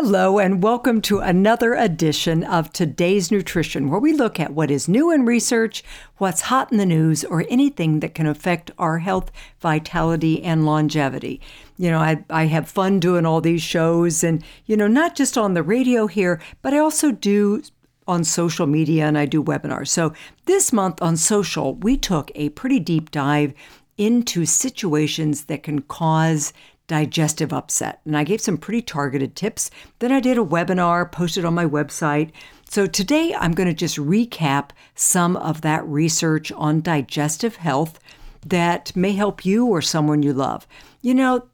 Hello, and welcome to another edition of Today's Nutrition, where we look at what is new in research, what's hot in the news, or anything that can affect our health, vitality, and longevity. You know, I, I have fun doing all these shows, and, you know, not just on the radio here, but I also do on social media and I do webinars. So this month on social, we took a pretty deep dive into situations that can cause digestive upset. And I gave some pretty targeted tips. Then I did a webinar, posted on my website. So today I'm going to just recap some of that research on digestive health that may help you or someone you love. You know,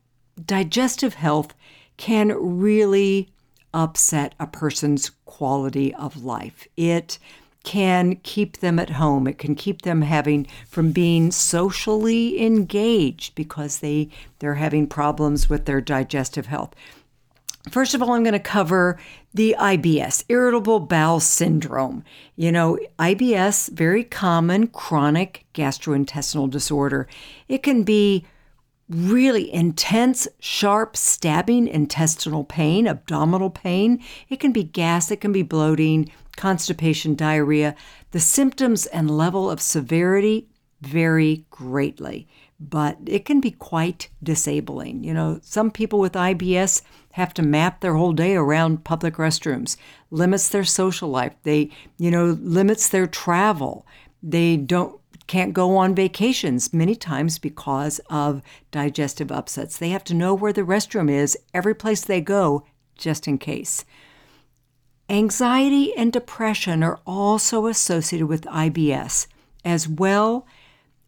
digestive health can really upset a person's quality of life. It can keep them at home. It can keep them having from being socially engaged because they they're having problems with their digestive health. First of all, I'm going to cover the IBS, irritable bowel syndrome. You know, IBS, very common chronic gastrointestinal disorder. It can be really intense, sharp, stabbing intestinal pain, abdominal pain. It can be gas, it can be bloating, constipation, diarrhea. The symptoms and level of severity vary greatly, but it can be quite disabling. You know, some people with IBS have to map their whole day around public restrooms, limits their social life, they, you know, limits their travel. They don't can't go on vacations many times because of digestive upsets. They have to know where the restroom is every place they go, just in case. Anxiety and depression are also associated with IBS, as well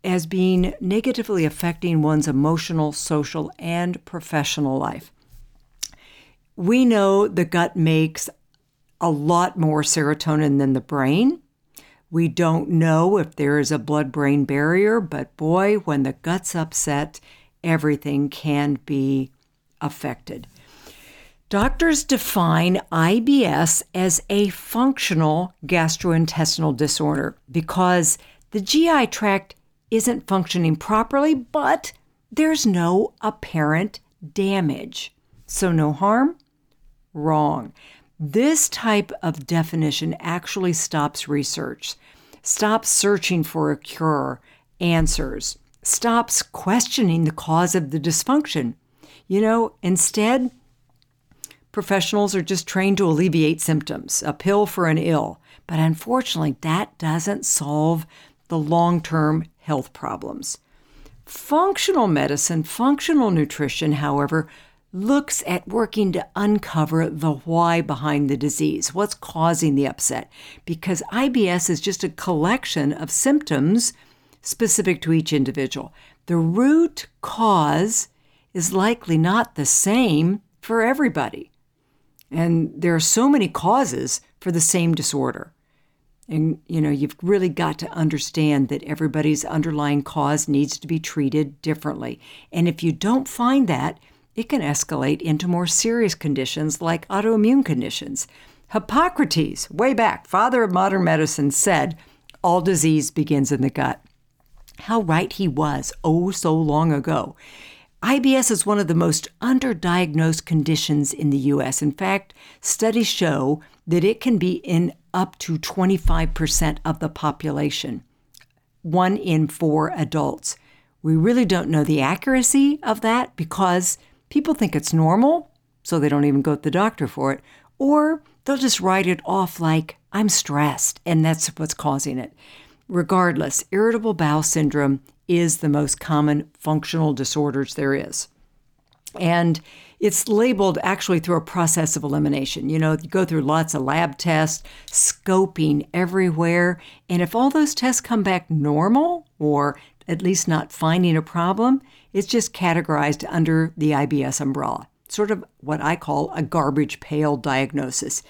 as being negatively affecting one's emotional, social, and professional life. We know the gut makes a lot more serotonin than the brain. We don't know if there is a blood brain barrier, but boy, when the gut's upset, everything can be affected. Doctors define IBS as a functional gastrointestinal disorder because the GI tract isn't functioning properly, but there's no apparent damage. So, no harm? Wrong. This type of definition actually stops research, stops searching for a cure, answers, stops questioning the cause of the dysfunction. You know, instead, professionals are just trained to alleviate symptoms, a pill for an ill. But unfortunately, that doesn't solve the long term health problems. Functional medicine, functional nutrition, however, looks at working to uncover the why behind the disease, what's causing the upset, because IBS is just a collection of symptoms specific to each individual. The root cause is likely not the same for everybody. And there are so many causes for the same disorder. And you know, you've really got to understand that everybody's underlying cause needs to be treated differently. And if you don't find that, it can escalate into more serious conditions like autoimmune conditions. Hippocrates, way back, father of modern medicine, said, All disease begins in the gut. How right he was, oh, so long ago. IBS is one of the most underdiagnosed conditions in the U.S. In fact, studies show that it can be in up to 25% of the population, one in four adults. We really don't know the accuracy of that because People think it's normal, so they don't even go to the doctor for it, or they'll just write it off like, I'm stressed, and that's what's causing it. Regardless, irritable bowel syndrome is the most common functional disorders there is. And it's labeled actually through a process of elimination. You know, you go through lots of lab tests, scoping everywhere. And if all those tests come back normal or at least not finding a problem, it's just categorized under the IBS umbrella, sort of what I call a garbage pail diagnosis.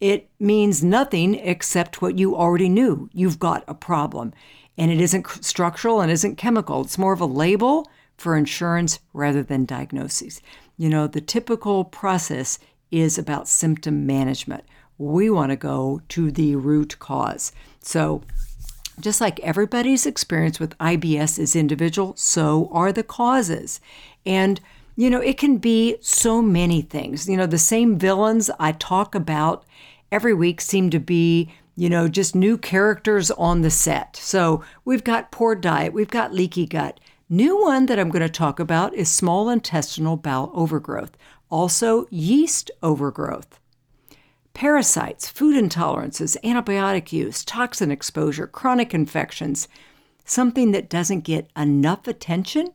It means nothing except what you already knew. You've got a problem. And it isn't structural and isn't chemical. It's more of a label for insurance rather than diagnoses. You know, the typical process is about symptom management. We want to go to the root cause. So, just like everybody's experience with IBS is individual, so are the causes. And you know, it can be so many things. You know, the same villains I talk about every week seem to be, you know, just new characters on the set. So we've got poor diet, we've got leaky gut. New one that I'm going to talk about is small intestinal bowel overgrowth, also yeast overgrowth. Parasites, food intolerances, antibiotic use, toxin exposure, chronic infections. Something that doesn't get enough attention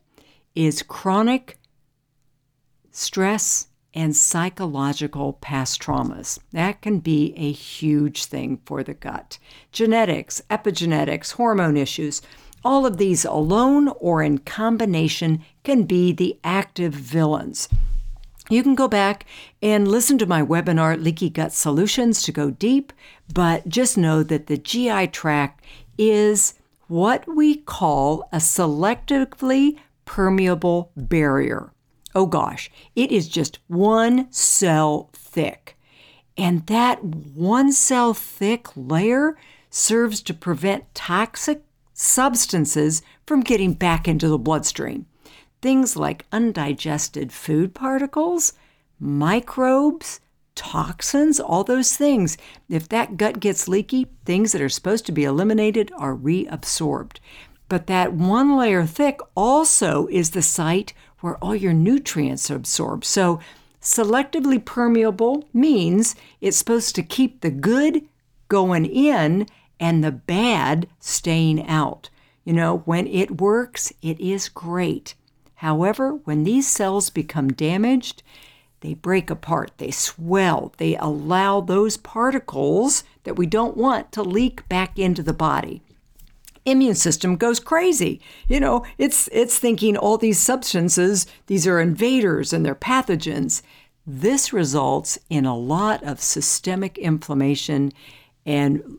is chronic stress and psychological past traumas. That can be a huge thing for the gut. Genetics, epigenetics, hormone issues, all of these alone or in combination can be the active villains. You can go back and listen to my webinar, Leaky Gut Solutions, to go deep, but just know that the GI tract is what we call a selectively permeable barrier. Oh gosh, it is just one cell thick. And that one cell thick layer serves to prevent toxic substances from getting back into the bloodstream. Things like undigested food particles, microbes, toxins, all those things. If that gut gets leaky, things that are supposed to be eliminated are reabsorbed. But that one layer thick also is the site where all your nutrients are absorbed. So, selectively permeable means it's supposed to keep the good going in and the bad staying out. You know, when it works, it is great. However, when these cells become damaged, they break apart, they swell, they allow those particles that we don't want to leak back into the body. Immune system goes crazy. You know, it's it's thinking all these substances, these are invaders and they're pathogens. This results in a lot of systemic inflammation and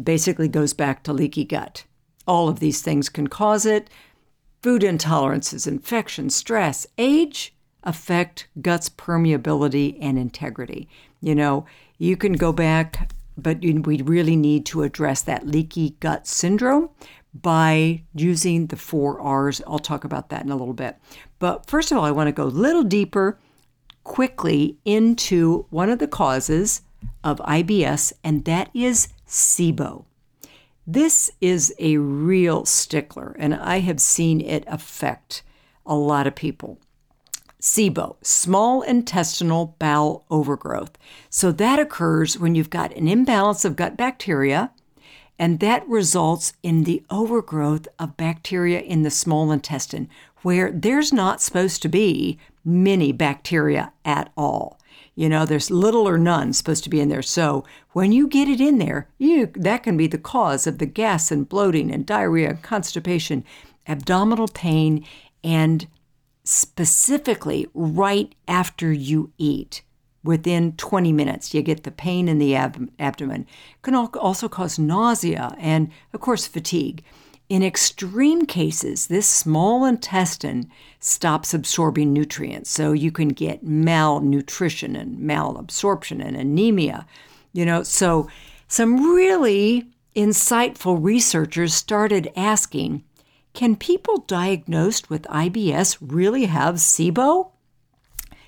basically goes back to leaky gut. All of these things can cause it. Food intolerances, infection, stress, age affect gut's permeability and integrity. You know, you can go back, but we really need to address that leaky gut syndrome by using the four R's. I'll talk about that in a little bit. But first of all, I want to go a little deeper quickly into one of the causes of IBS, and that is SIBO. This is a real stickler, and I have seen it affect a lot of people. SIBO, small intestinal bowel overgrowth. So that occurs when you've got an imbalance of gut bacteria, and that results in the overgrowth of bacteria in the small intestine, where there's not supposed to be many bacteria at all. You know, there's little or none supposed to be in there. So when you get it in there, you that can be the cause of the gas and bloating and diarrhea, and constipation, abdominal pain, and specifically right after you eat. Within 20 minutes, you get the pain in the ab- abdomen. Can also cause nausea and, of course, fatigue. In extreme cases, this small intestine stops absorbing nutrients, so you can get malnutrition and malabsorption and anemia. You know, so some really insightful researchers started asking can people diagnosed with IBS really have SIBO?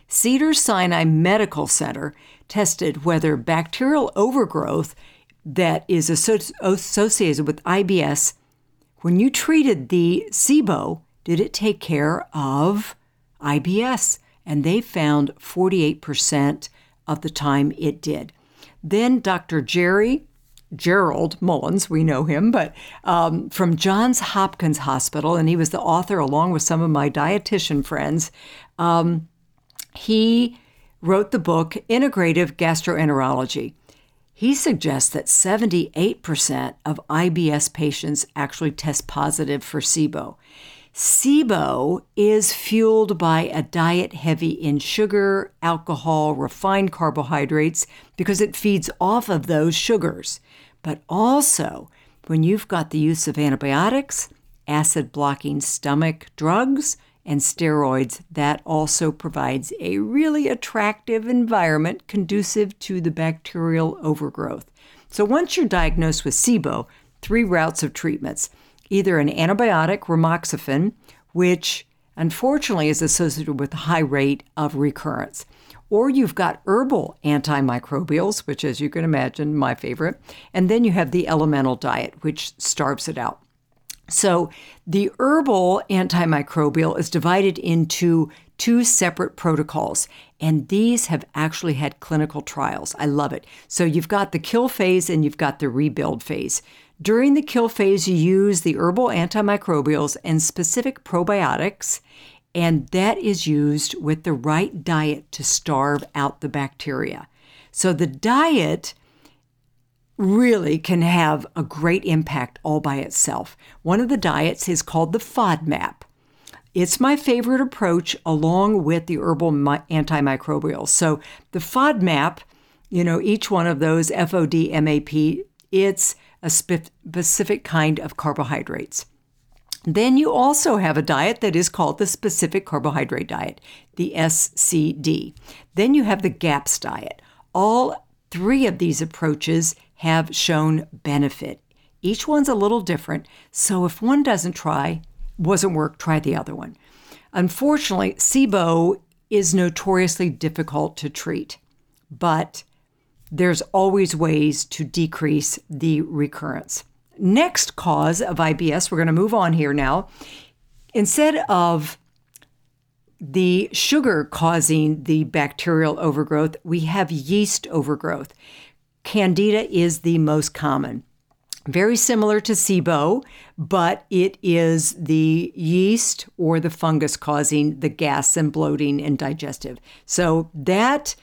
Cedar Sinai Medical Center tested whether bacterial overgrowth that is associated with IBS when you treated the SIBO, did it take care of IBS? And they found 48% of the time it did. Then Dr. Jerry Gerald Mullins, we know him, but um, from Johns Hopkins Hospital, and he was the author along with some of my dietitian friends. Um, he wrote the book Integrative Gastroenterology. He suggests that 78% of IBS patients actually test positive for SIBO. SIBO is fueled by a diet heavy in sugar, alcohol, refined carbohydrates, because it feeds off of those sugars. But also, when you've got the use of antibiotics, acid blocking stomach drugs, and steroids, that also provides a really attractive environment conducive to the bacterial overgrowth. So once you're diagnosed with SIBO, three routes of treatments either an antibiotic, rifaximin, which unfortunately, is associated with a high rate of recurrence. Or you've got herbal antimicrobials, which, as you can imagine, my favorite. And then you have the elemental diet, which starves it out. So the herbal antimicrobial is divided into two separate protocols, and these have actually had clinical trials. I love it. So you've got the kill phase and you've got the rebuild phase. During the kill phase, you use the herbal antimicrobials and specific probiotics, and that is used with the right diet to starve out the bacteria. So the diet really can have a great impact all by itself. One of the diets is called the FODMAP. It's my favorite approach along with the herbal antimicrobials. So the FODMAP, you know, each one of those FODMAP, it's a specific kind of carbohydrates. Then you also have a diet that is called the specific carbohydrate diet, the SCD. Then you have the GAPS diet. All three of these approaches have shown benefit. Each one's a little different, so if one doesn't try, wasn't work, try the other one. Unfortunately, SIBO is notoriously difficult to treat, but there's always ways to decrease the recurrence. Next cause of IBS, we're going to move on here now. Instead of the sugar causing the bacterial overgrowth, we have yeast overgrowth. Candida is the most common. Very similar to SIBO, but it is the yeast or the fungus causing the gas and bloating and digestive. So that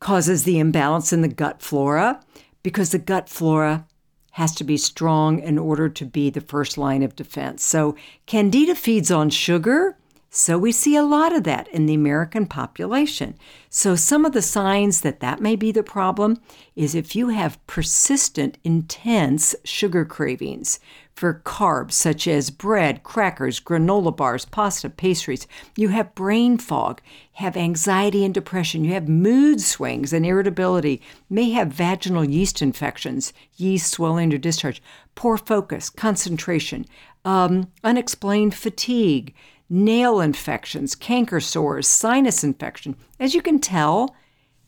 causes the imbalance in the gut flora because the gut flora has to be strong in order to be the first line of defense. So, Candida feeds on sugar so we see a lot of that in the American population. So some of the signs that that may be the problem is if you have persistent, intense sugar cravings for carbs such as bread, crackers, granola bars, pasta, pastries, you have brain fog, have anxiety and depression, you have mood swings and irritability, may have vaginal yeast infections, yeast swelling or discharge, poor focus, concentration, um, unexplained fatigue, nail infections, canker sores, sinus infection. As you can tell,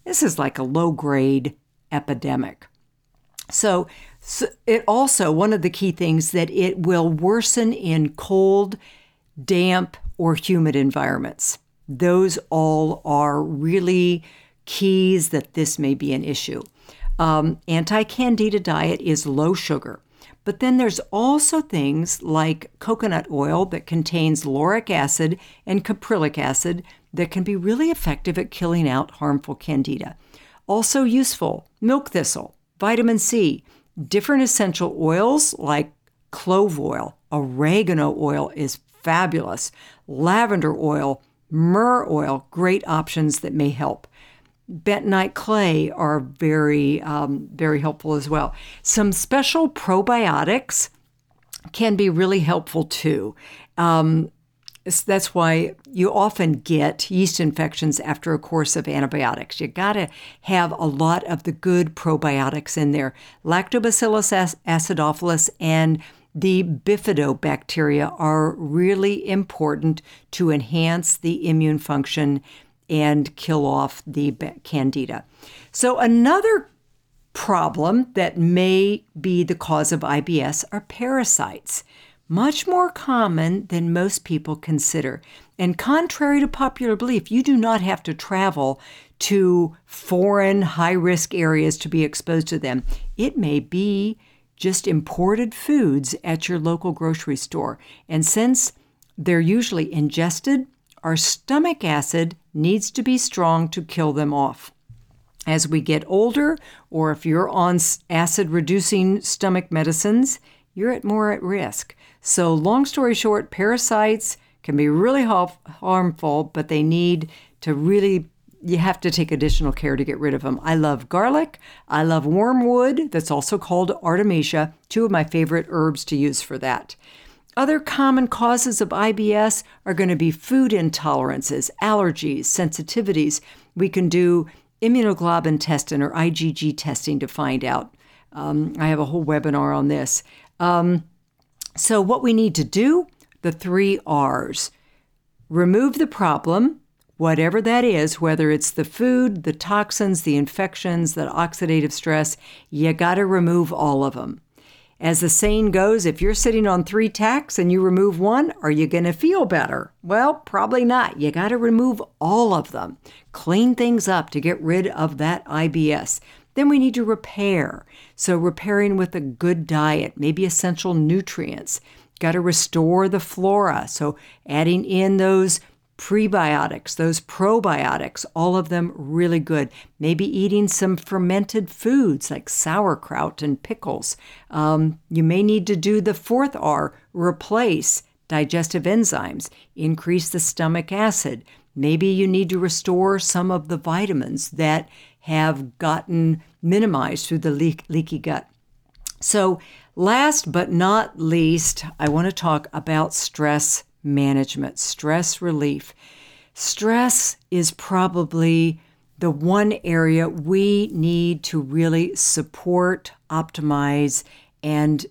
this is like a low grade epidemic. So, so, it also, one of the key things that it will worsen in cold, damp, or humid environments. Those all are really keys that this may be an issue. Um, Anti candida diet is low sugar. But then there's also things like coconut oil that contains lauric acid and caprylic acid that can be really effective at killing out harmful candida. Also useful, milk thistle, vitamin C, different essential oils like clove oil, oregano oil is fabulous, lavender oil, myrrh oil, great options that may help bentonite clay are very, um, very helpful as well. Some special probiotics can be really helpful too. Um, that's why you often get yeast infections after a course of antibiotics. You got to have a lot of the good probiotics in there. Lactobacillus acidophilus and the bifidobacteria are really important to enhance the immune function and kill off the candida. So, another problem that may be the cause of IBS are parasites, much more common than most people consider. And contrary to popular belief, you do not have to travel to foreign high risk areas to be exposed to them. It may be just imported foods at your local grocery store. And since they're usually ingested, our stomach acid needs to be strong to kill them off. As we get older, or if you're on acid reducing stomach medicines, you're at more at risk. So, long story short, parasites can be really harmful, but they need to really you have to take additional care to get rid of them. I love garlic. I love wormwood, that's also called artemisia, two of my favorite herbs to use for that. Other common causes of IBS are going to be food intolerances, allergies, sensitivities. We can do immunoglobulin testing or IgG testing to find out. Um, I have a whole webinar on this. Um, so, what we need to do the three R's remove the problem, whatever that is, whether it's the food, the toxins, the infections, the oxidative stress, you got to remove all of them. As the saying goes, if you're sitting on three tacks and you remove one, are you going to feel better? Well, probably not. You got to remove all of them. Clean things up to get rid of that IBS. Then we need to repair. So, repairing with a good diet, maybe essential nutrients. Got to restore the flora. So, adding in those prebiotics, those probiotics, all of them really good. Maybe eating some fermented foods like sauerkraut and pickles. Um, you may need to do the fourth R, replace digestive enzymes, increase the stomach acid. Maybe you need to restore some of the vitamins that have gotten minimized through the leak, leaky gut. So, last but not least, I want to talk about stress management, stress relief. Stress is probably the one area we need to really support, optimize, and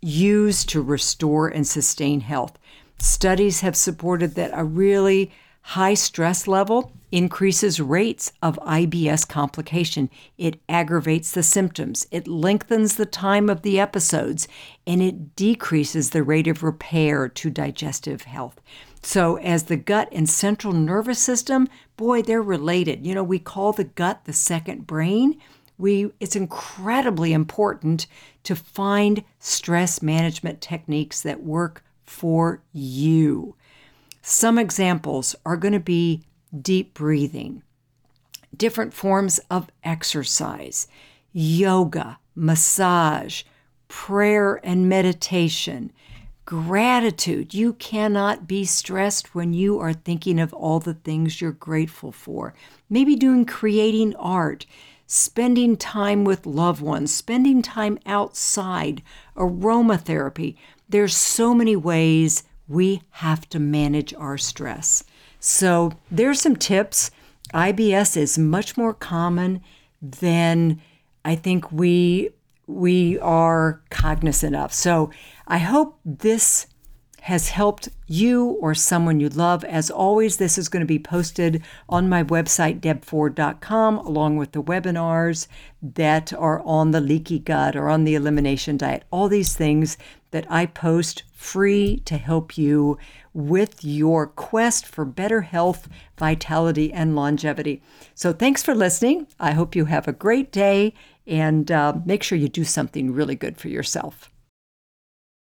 use to restore and sustain health. Studies have supported that a really high stress level increases rates of IBS complication. It aggravates the symptoms, it lengthens the time of the episodes, and it decreases the rate of repair to digestive health. So, as the gut and central nervous system, boy, they're related. You know, we call the gut the second brain. We, it's incredibly important to find stress management techniques that work for you. Some examples are going to be deep breathing, different forms of exercise, yoga, massage, prayer and meditation, gratitude. You cannot be stressed when you are thinking of all the things you're grateful for. Maybe doing creating art, spending time with loved ones, spending time outside, aromatherapy. There's so many ways we have to manage our stress. So there's some tips. IBS is much more common than I think we we are cognizant of. So I hope this has helped you or someone you love. As always, this is going to be posted on my website, debford.com, along with the webinars that are on the leaky gut or on the elimination diet. All these things that I post free to help you with your quest for better health, vitality, and longevity. So, thanks for listening. I hope you have a great day and uh, make sure you do something really good for yourself.